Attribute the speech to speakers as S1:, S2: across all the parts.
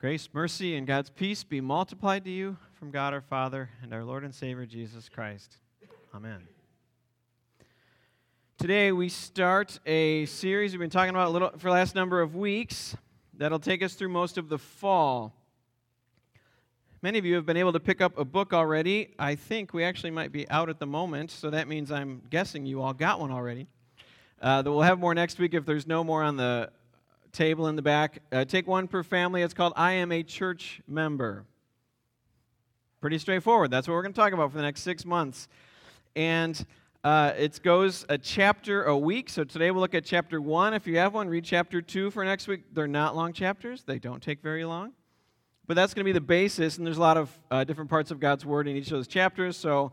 S1: Grace, mercy, and God's peace be multiplied to you from God our Father and our Lord and Savior Jesus Christ. Amen. Today we start a series we've been talking about a little for the last number of weeks that'll take us through most of the fall. Many of you have been able to pick up a book already. I think we actually might be out at the moment, so that means I'm guessing you all got one already. Uh, we'll have more next week if there's no more on the table in the back. Uh, take one per family. It's called I Am a Church Member. Pretty straightforward. That's what we're going to talk about for the next six months. And uh, it goes a chapter a week. So today we'll look at chapter one. If you have one, read chapter two for next week. They're not long chapters, they don't take very long. But that's going to be the basis, and there's a lot of uh, different parts of God's Word in each of those chapters. So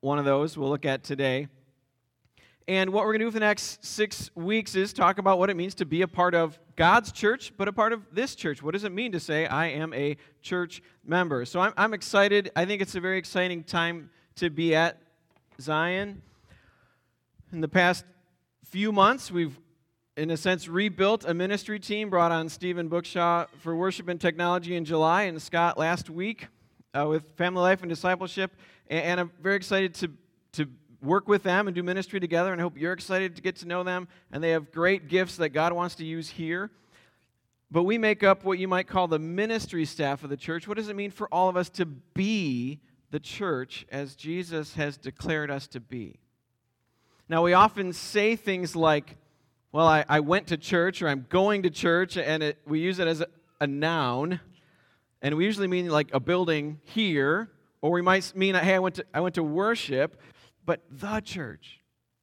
S1: one of those we'll look at today. And what we're going to do for the next six weeks is talk about what it means to be a part of God's church, but a part of this church. What does it mean to say, I am a church member? So I'm, I'm excited. I think it's a very exciting time to be at Zion. In the past few months, we've, in a sense, rebuilt a ministry team, brought on Stephen Bookshaw for worship and technology in July, and Scott last week uh, with family life and discipleship. And, and I'm very excited to, to work with them and do ministry together, and I hope you're excited to get to know them. And they have great gifts that God wants to use here. But we make up what you might call the ministry staff of the church. What does it mean for all of us to be the church as Jesus has declared us to be? Now, we often say things like, well, I, I went to church or I'm going to church, and it, we use it as a, a noun. And we usually mean like a building here, or we might mean, hey, I went to, I went to worship but the church,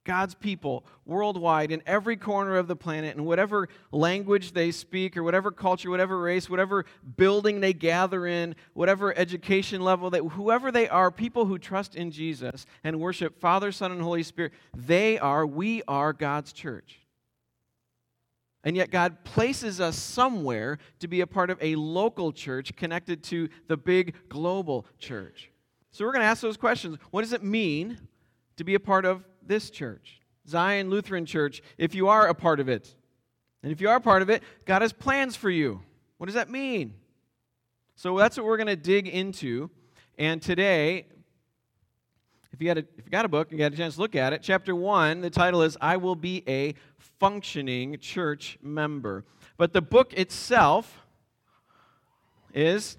S1: God's people worldwide in every corner of the planet, in whatever language they speak, or whatever culture, whatever race, whatever building they gather in, whatever education level, that whoever they are, people who trust in Jesus and worship Father, Son, and Holy Spirit, they are, we are God's church. And yet, God places us somewhere to be a part of a local church connected to the big global church. So, we're going to ask those questions. What does it mean to be a part of this church, Zion Lutheran Church, if you are a part of it. And if you are a part of it, God has plans for you. What does that mean? So that's what we're going to dig into. And today, if you, had a, if you got a book and you had a chance to look at it, chapter 1, the title is I Will Be a Functioning Church Member. But the book itself is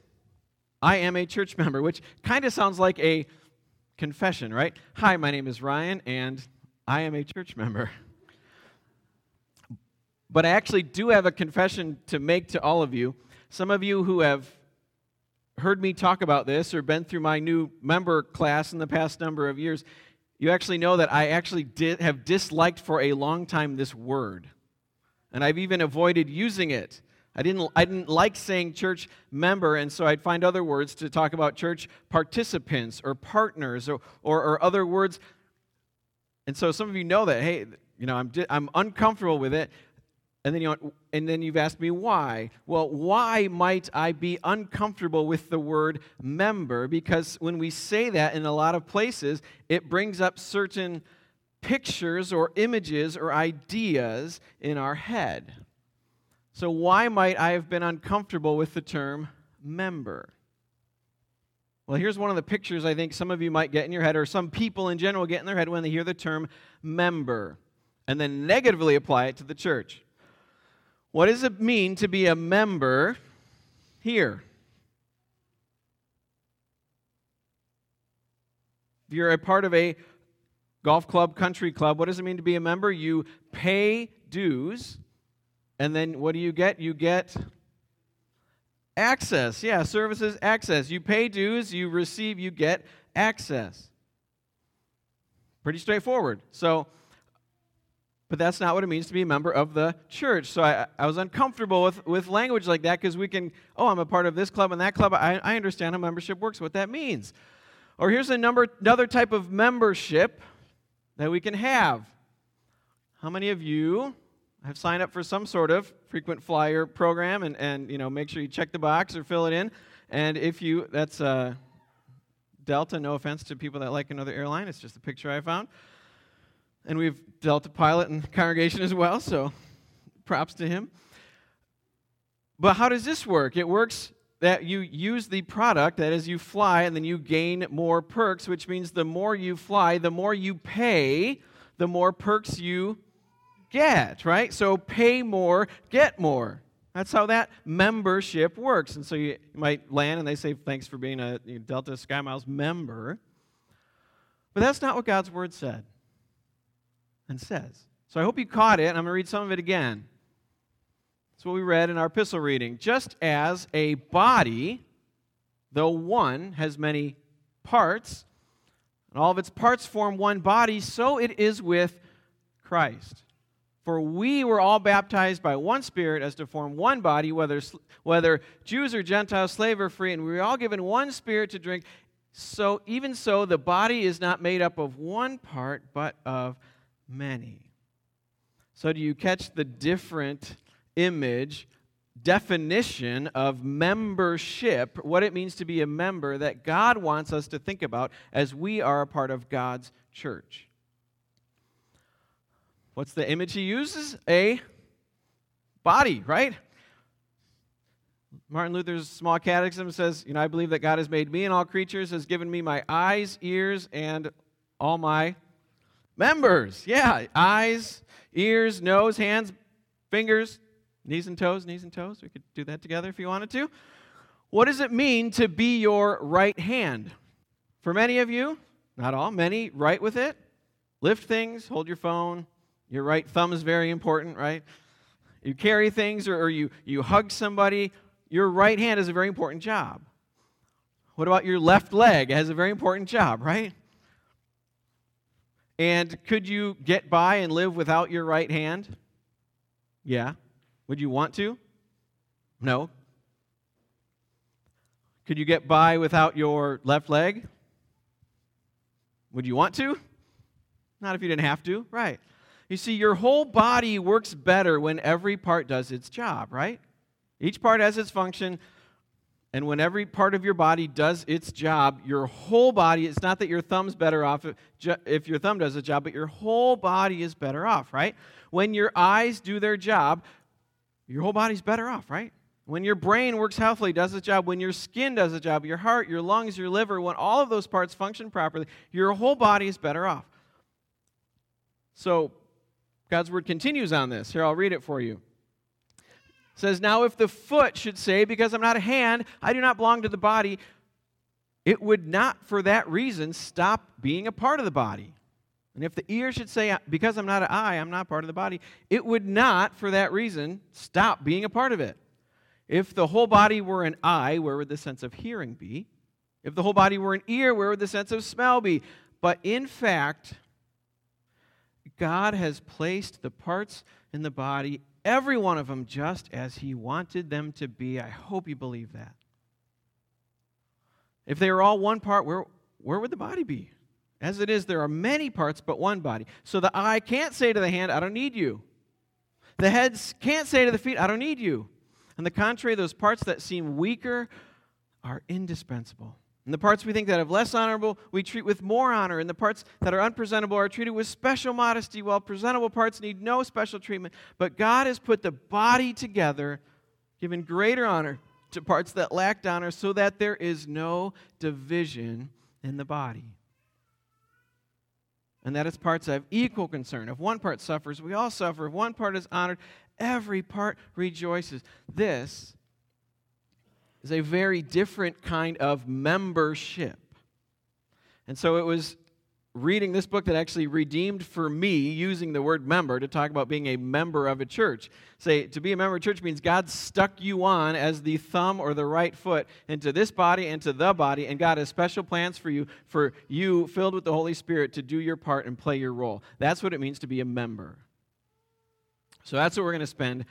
S1: I Am a Church Member, which kind of sounds like a confession, right? Hi, my name is Ryan, and I am a church member. But I actually do have a confession to make to all of you. Some of you who have heard me talk about this or been through my new member class in the past number of years, you actually know that I actually have disliked for a long time this word. And I've even avoided using it. I didn't, I didn't like saying church member, and so I'd find other words to talk about church participants or partners or, or, or other words. And so some of you know that, hey, you know, I'm, I'm uncomfortable with it. And then, you and then you've asked me why. Well, why might I be uncomfortable with the word member? Because when we say that in a lot of places, it brings up certain pictures or images or ideas in our head. So, why might I have been uncomfortable with the term member? Well, here's one of the pictures I think some of you might get in your head, or some people in general get in their head when they hear the term member, and then negatively apply it to the church. What does it mean to be a member here? If you're a part of a golf club, country club, what does it mean to be a member? You pay dues and then what do you get? You get access. Yeah, services access. You pay dues, you receive, you get access. Pretty straightforward. So, but that's not what it means to be a member of the church. So I, I was uncomfortable with, with language like that because we can, oh, I'm a part of this club and that club. I, I understand how membership works, what that means. Or here's a number, another type of membership that we can have. How many of you have signed up for some sort of frequent flyer program and, and you know make sure you check the box or fill it in. And if you that's uh, delta no offense to people that like another airline it's just a picture i found. And we've delta pilot and congregation as well so props to him. But how does this work? It works that you use the product, that is, you fly, and then you gain more perks, which means the more you fly, the more you pay, the more perks you get, right? So pay more, get more. That's how that membership works. And so you might land and they say, Thanks for being a Delta Sky Miles member. But that's not what God's word said and says. So I hope you caught it, and I'm going to read some of it again. That's what we read in our epistle reading. Just as a body, though one, has many parts, and all of its parts form one body, so it is with Christ. For we were all baptized by one Spirit as to form one body, whether, whether Jews or Gentiles, slave or free, and we were all given one Spirit to drink. So, even so, the body is not made up of one part, but of many. So, do you catch the different image, definition of membership, what it means to be a member that God wants us to think about as we are a part of God's church? What's the image he uses? A body, right? Martin Luther's small catechism says, You know, I believe that God has made me and all creatures, has given me my eyes, ears, and all my members. Yeah, eyes, ears, nose, hands, fingers, knees and toes, knees and toes. We could do that together if you wanted to. What does it mean to be your right hand? For many of you, not all, many, write with it, lift things, hold your phone. Your right thumb is very important, right? You carry things or, or you, you hug somebody your right hand has a very important job. What about your left leg? It has a very important job, right? And could you get by and live without your right hand? Yeah. Would you want to? No. Could you get by without your left leg? Would you want to? Not if you didn't have to, right? You see, your whole body works better when every part does its job, right? Each part has its function, and when every part of your body does its job, your whole body, it's not that your thumb's better off if your thumb does a job, but your whole body is better off, right? When your eyes do their job, your whole body's better off, right? When your brain works healthily, does its job, when your skin does its job, your heart, your lungs, your liver, when all of those parts function properly, your whole body is better off. So, God's word continues on this. Here, I'll read it for you says, Now if the foot should say, Because I'm not a hand, I do not belong to the body, it would not for that reason stop being a part of the body. And if the ear should say, Because I'm not an eye, I'm not part of the body, it would not for that reason stop being a part of it. If the whole body were an eye, where would the sense of hearing be? If the whole body were an ear, where would the sense of smell be? But in fact, God has placed the parts in the body every one of them just as He wanted them to be. I hope you believe that. If they were all one part, where, where would the body be? As it is, there are many parts but one body. So the eye can't say to the hand, I don't need you. The head can't say to the feet, I don't need you. On the contrary, those parts that seem weaker are indispensable. And the parts we think that have less honorable, we treat with more honor. And the parts that are unpresentable are treated with special modesty, while presentable parts need no special treatment. But God has put the body together, given greater honor to parts that lacked honor, so that there is no division in the body. And that its parts have equal concern. If one part suffers, we all suffer. If one part is honored, every part rejoices. This is a very different kind of membership. And so it was reading this book that actually redeemed for me using the word member to talk about being a member of a church. Say, to be a member of a church means God stuck you on as the thumb or the right foot into this body and to the body, and God has special plans for you, for you filled with the Holy Spirit to do your part and play your role. That's what it means to be a member. So that's what we're going to spend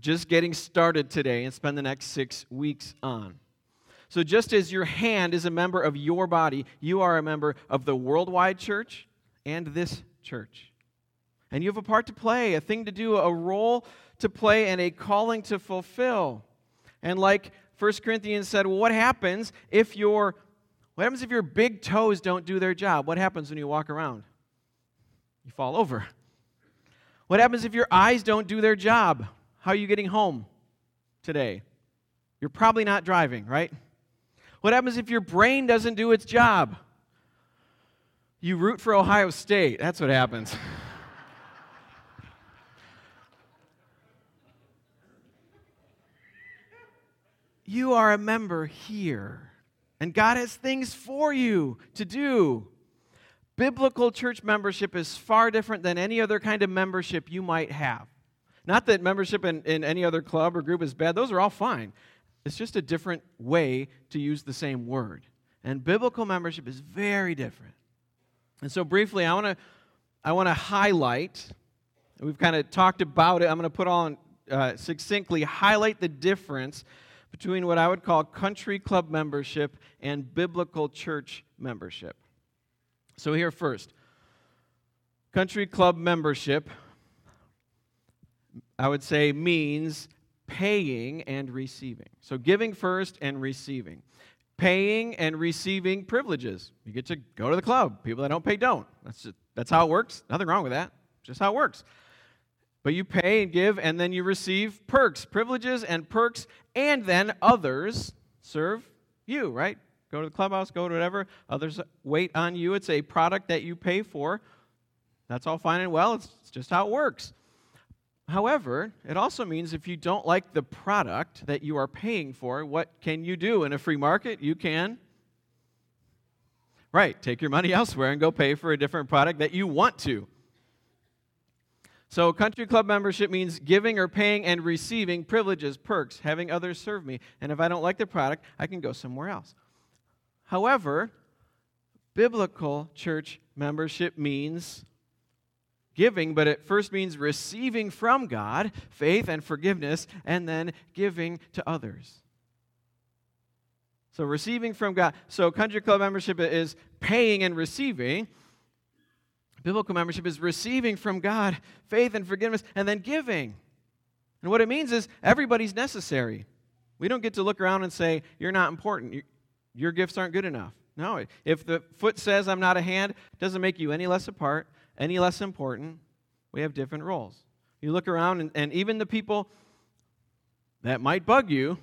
S1: just getting started today and spend the next six weeks on. So, just as your hand is a member of your body, you are a member of the worldwide church and this church. And you have a part to play, a thing to do, a role to play, and a calling to fulfill. And like 1 Corinthians said, well, what happens if your what happens if your big toes don't do their job? What happens when you walk around? You fall over. What happens if your eyes don't do their job? How are you getting home? today? You're probably not driving, right? What happens if your brain doesn't do its job? You root for Ohio State. That's what happens. you are a member here, and God has things for you to do. Biblical church membership is far different than any other kind of membership you might have. Not that membership in, in any other club or group is bad, those are all fine. It's just a different way to use the same word. And biblical membership is very different. And so, briefly, I want to I want to highlight. We've kind of talked about it. I'm going to put on uh, succinctly highlight the difference between what I would call country club membership and biblical church membership. So, here first country club membership, I would say, means paying and receiving. So, giving first and receiving. Paying and receiving privileges. You get to go to the club. People that don't pay don't. That's, just, that's how it works. Nothing wrong with that. Just how it works. But you pay and give, and then you receive perks, privileges, and perks, and then others serve you, right? Go to the clubhouse, go to whatever. Others wait on you. It's a product that you pay for. That's all fine and well. It's, it's just how it works. However, it also means if you don't like the product that you are paying for, what can you do? In a free market, you can, right, take your money elsewhere and go pay for a different product that you want to. So, country club membership means giving or paying and receiving privileges, perks, having others serve me. And if I don't like the product, I can go somewhere else. However, biblical church membership means giving, but it first means receiving from God faith and forgiveness, and then giving to others. So, receiving from God. So, country club membership is paying and receiving. Biblical membership is receiving from God faith and forgiveness, and then giving. And what it means is everybody's necessary. We don't get to look around and say, You're not important your gifts aren't good enough. No, if the foot says I'm not a hand, doesn't make you any less apart, any less important. We have different roles. You look around, and, and even the people that might bug you,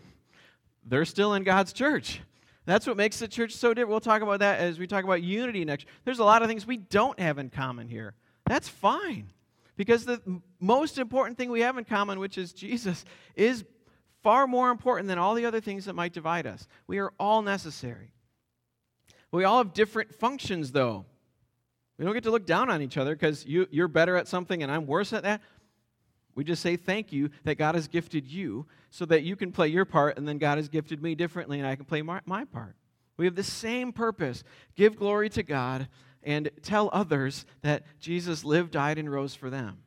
S1: they're still in God's church. That's what makes the church so different. We'll talk about that as we talk about unity next. There's a lot of things we don't have in common here. That's fine. Because the most important thing we have in common, which is Jesus, is far more important than all the other things that might divide us. We are all necessary. We all have different functions, though. We don't get to look down on each other because you, you're better at something and I'm worse at that. We just say thank you that God has gifted you so that you can play your part, and then God has gifted me differently and I can play my, my part. We have the same purpose give glory to God and tell others that Jesus lived, died, and rose for them.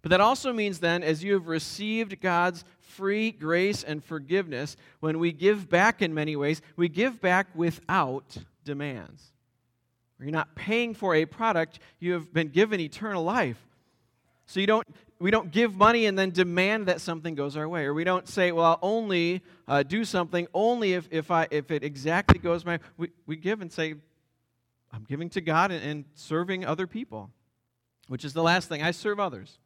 S1: But that also means then, as you have received God's free grace and forgiveness, when we give back in many ways, we give back without demands. You're not paying for a product, you have been given eternal life. So you don't, we don't give money and then demand that something goes our way. Or we don't say, well, I'll only uh, do something only if, if, I, if it exactly goes my we, we give and say, I'm giving to God and, and serving other people, which is the last thing. I serve others.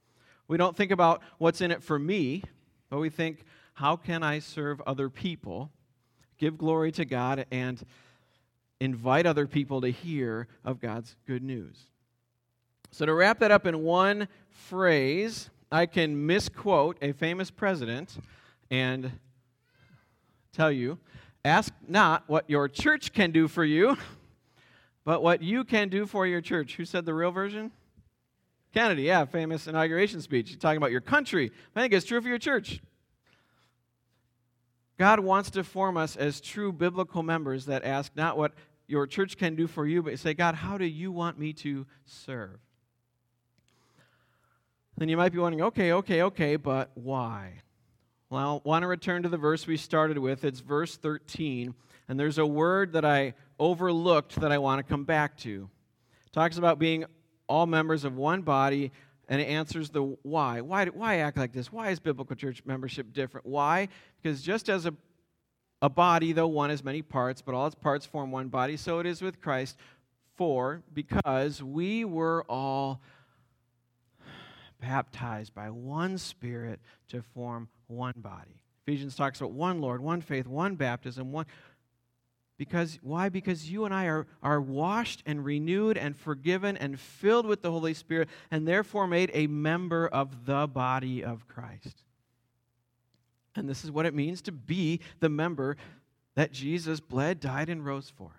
S1: We don't think about what's in it for me, but we think, how can I serve other people, give glory to God, and invite other people to hear of God's good news? So, to wrap that up in one phrase, I can misquote a famous president and tell you ask not what your church can do for you, but what you can do for your church. Who said the real version? Kennedy, yeah, famous inauguration speech. He's talking about your country. I think it's true for your church. God wants to form us as true biblical members that ask not what your church can do for you, but say, God, how do you want me to serve? Then you might be wondering, okay, okay, okay, but why? Well, I want to return to the verse we started with. It's verse 13. And there's a word that I overlooked that I want to come back to. It talks about being all members of one body, and it answers the why. Why, why act like this? Why is biblical church membership different? Why? Because just as a, a body, though one has many parts, but all its parts form one body, so it is with Christ. For, because we were all baptized by one Spirit to form one body. Ephesians talks about one Lord, one faith, one baptism, one. Because why? Because you and I are, are washed and renewed and forgiven and filled with the Holy Spirit and therefore made a member of the body of Christ. And this is what it means to be the member that Jesus bled, died, and rose for.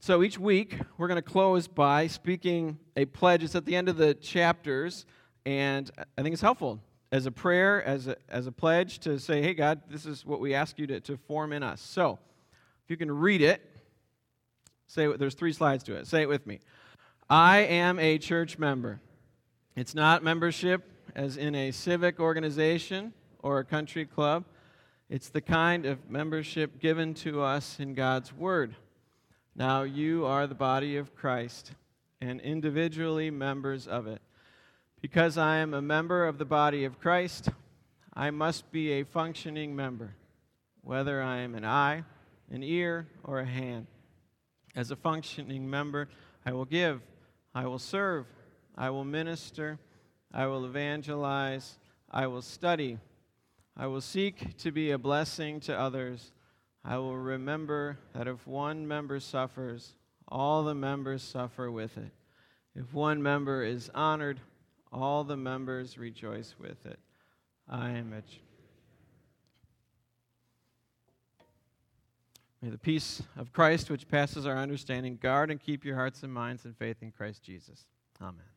S1: So each week, we're going to close by speaking a pledge. It's at the end of the chapters, and I think it's helpful as a prayer, as a, as a pledge to say, hey, God, this is what we ask you to, to form in us. So if you can read it, say there's three slides to it. Say it with me. I am a church member. It's not membership as in a civic organization or a country club. It's the kind of membership given to us in God's Word. Now you are the body of Christ and individually members of it. Because I am a member of the body of Christ, I must be a functioning member, whether I am an eye, an ear, or a hand. As a functioning member, I will give, I will serve, I will minister, I will evangelize, I will study, I will seek to be a blessing to others. I will remember that if one member suffers, all the members suffer with it. If one member is honored, all the members rejoice with it. I am a. Ch- May the peace of Christ, which passes our understanding, guard and keep your hearts and minds in faith in Christ Jesus. Amen.